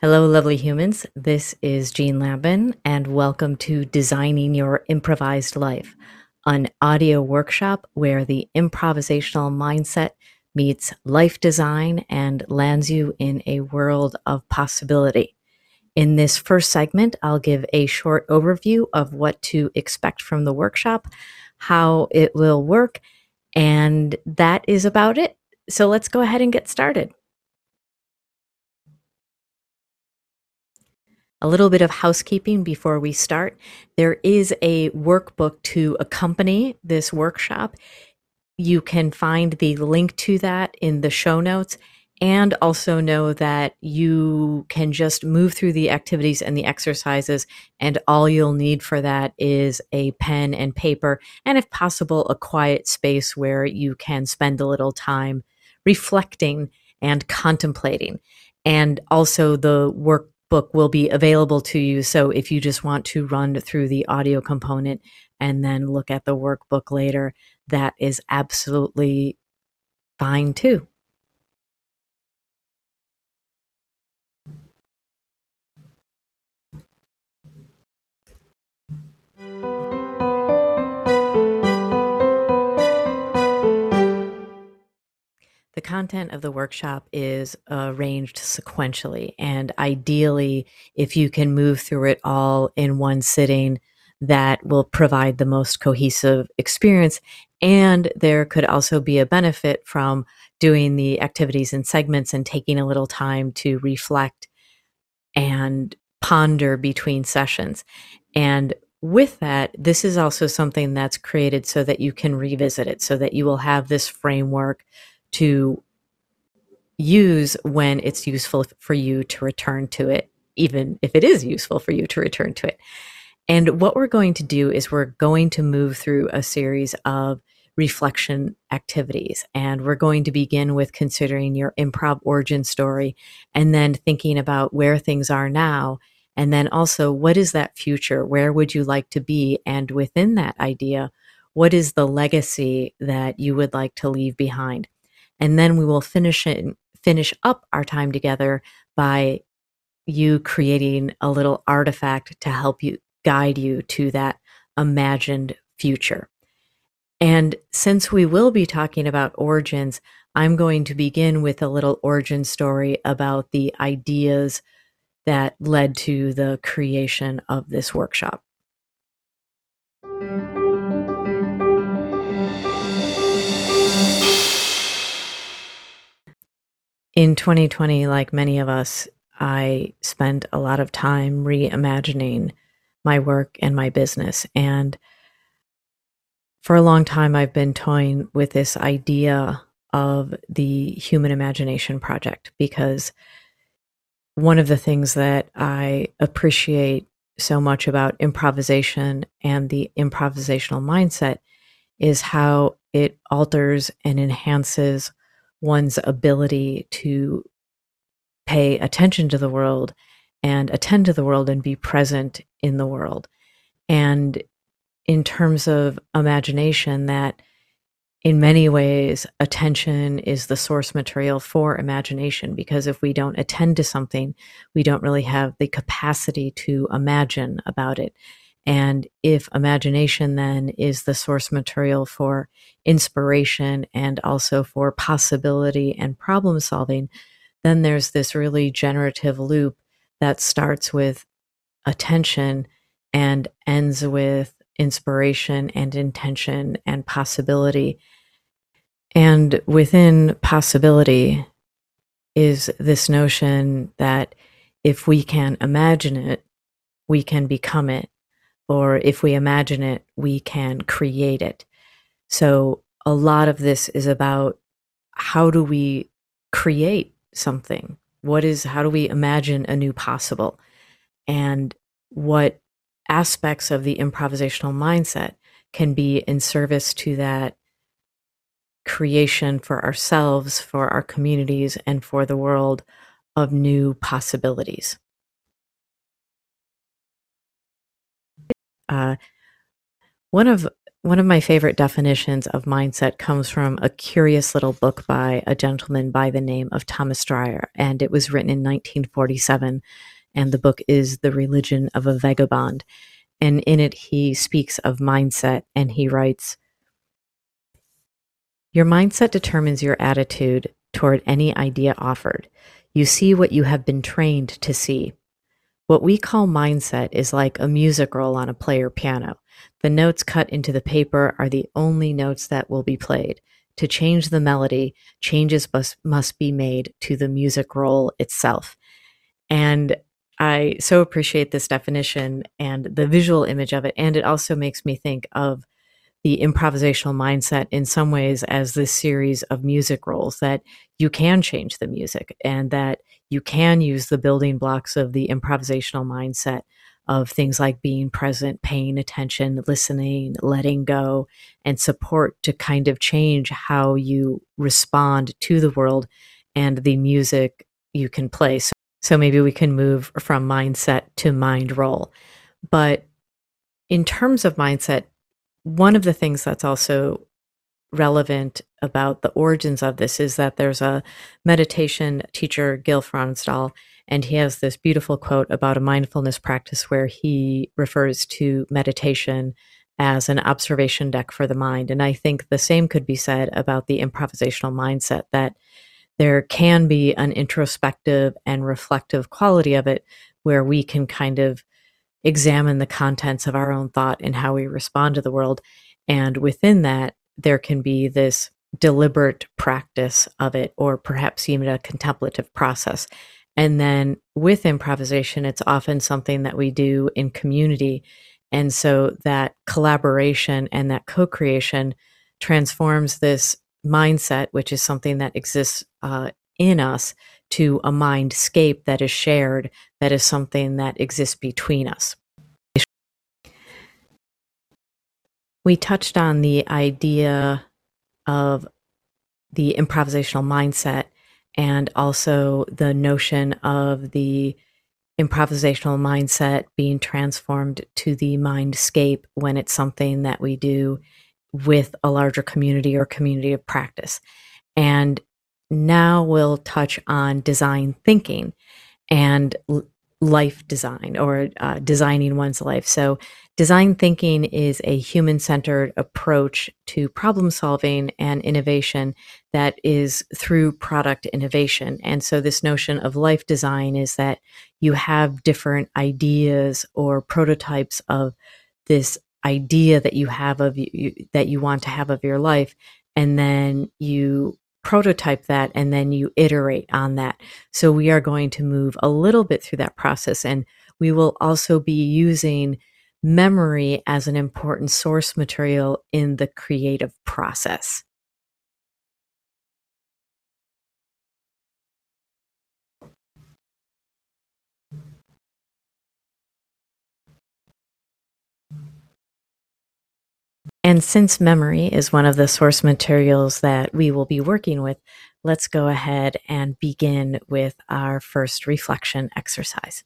Hello, lovely humans. This is Jean Lambin, and welcome to Designing Your Improvised Life, an audio workshop where the improvisational mindset meets life design and lands you in a world of possibility. In this first segment, I'll give a short overview of what to expect from the workshop, how it will work, and that is about it. So let's go ahead and get started. A little bit of housekeeping before we start. There is a workbook to accompany this workshop. You can find the link to that in the show notes and also know that you can just move through the activities and the exercises and all you'll need for that is a pen and paper and if possible a quiet space where you can spend a little time reflecting and contemplating and also the work book will be available to you. So if you just want to run through the audio component and then look at the workbook later, that is absolutely fine too. The content of the workshop is arranged sequentially, and ideally, if you can move through it all in one sitting, that will provide the most cohesive experience. And there could also be a benefit from doing the activities in segments and taking a little time to reflect and ponder between sessions. And with that, this is also something that's created so that you can revisit it, so that you will have this framework to use when it's useful for you to return to it, even if it is useful for you to return to it. And what we're going to do is we're going to move through a series of reflection activities. And we're going to begin with considering your improv origin story and then thinking about where things are now. And then also, what is that future? Where would you like to be? And within that idea, what is the legacy that you would like to leave behind? And then we will finish it, finish up our time together by you creating a little artifact to help you guide you to that imagined future. And since we will be talking about origins, I'm going to begin with a little origin story about the ideas that led to the creation of this workshop. In 2020, like many of us, I spent a lot of time reimagining my work and my business. And for a long time, I've been toying with this idea of the Human Imagination Project because one of the things that I appreciate so much about improvisation and the improvisational mindset is how it alters and enhances one's ability to pay attention to the world and attend to the world and be present in the world. And in terms of imagination, that in many ways, attention is the source material for imagination because if we don't attend to something, we don't really have the capacity to imagine about it. And if imagination then is the source material for inspiration and also for possibility and problem solving, then there's this really generative loop that starts with attention and ends with inspiration and intention and possibility. And within possibility is this notion that if we can imagine it, we can become it or if we imagine it, we can create it. So a lot of this is about how do we create something? What is, how do we imagine a new possible? And what aspects of the improvisational mindset can be in service to that creation for ourselves, for our communities, and for the world of new possibilities. Uh, one of one of my favorite definitions of mindset comes from a curious little book by a gentleman by the name of Thomas Dreier, and it was written in 1947. And the book is The Religion of a Vagabond. And in it, he speaks of mindset and he writes Your mindset determines your attitude toward any idea offered. You see what you have been trained to see. What we call mindset is like a music roll on a player piano. The notes cut into the paper are the only notes that will be played. To change the melody, changes must, must be made to the music roll itself. And I so appreciate this definition and the visual image of it. And it also makes me think of the improvisational mindset in some ways as this series of music rolls that you can change the music and that you can use the building blocks of the improvisational mindset of things like being present, paying attention, listening, letting go, and support to kind of change how you respond to the world and the music you can play. So, so maybe we can move from mindset to mind roll. But in terms of mindset, one of the things that's also relevant about the origins of this is that there's a meditation teacher, Gil Fronsdal, and he has this beautiful quote about a mindfulness practice where he refers to meditation as an observation deck for the mind. And I think the same could be said about the improvisational mindset that there can be an introspective and reflective quality of it where we can kind of examine the contents of our own thought and how we respond to the world. And within that, there can be this deliberate practice of it, or perhaps even a contemplative process. And then with improvisation, it's often something that we do in community. And so that collaboration and that co creation transforms this mindset, which is something that exists uh, in us, to a mindscape that is shared, that is something that exists between us. We touched on the idea of the improvisational mindset and also the notion of the improvisational mindset being transformed to the mindscape when it's something that we do with a larger community or community of practice. And now we'll touch on design thinking and life design or uh, designing one's life. So, design thinking is a human centered approach to problem solving and innovation that is through product innovation. And so, this notion of life design is that you have different ideas or prototypes of this idea that you have of you, that you want to have of your life and then you prototype that and then you iterate on that. So we are going to move a little bit through that process and we will also be using memory as an important source material in the creative process. And since memory is one of the source materials that we will be working with, let's go ahead and begin with our first reflection exercise.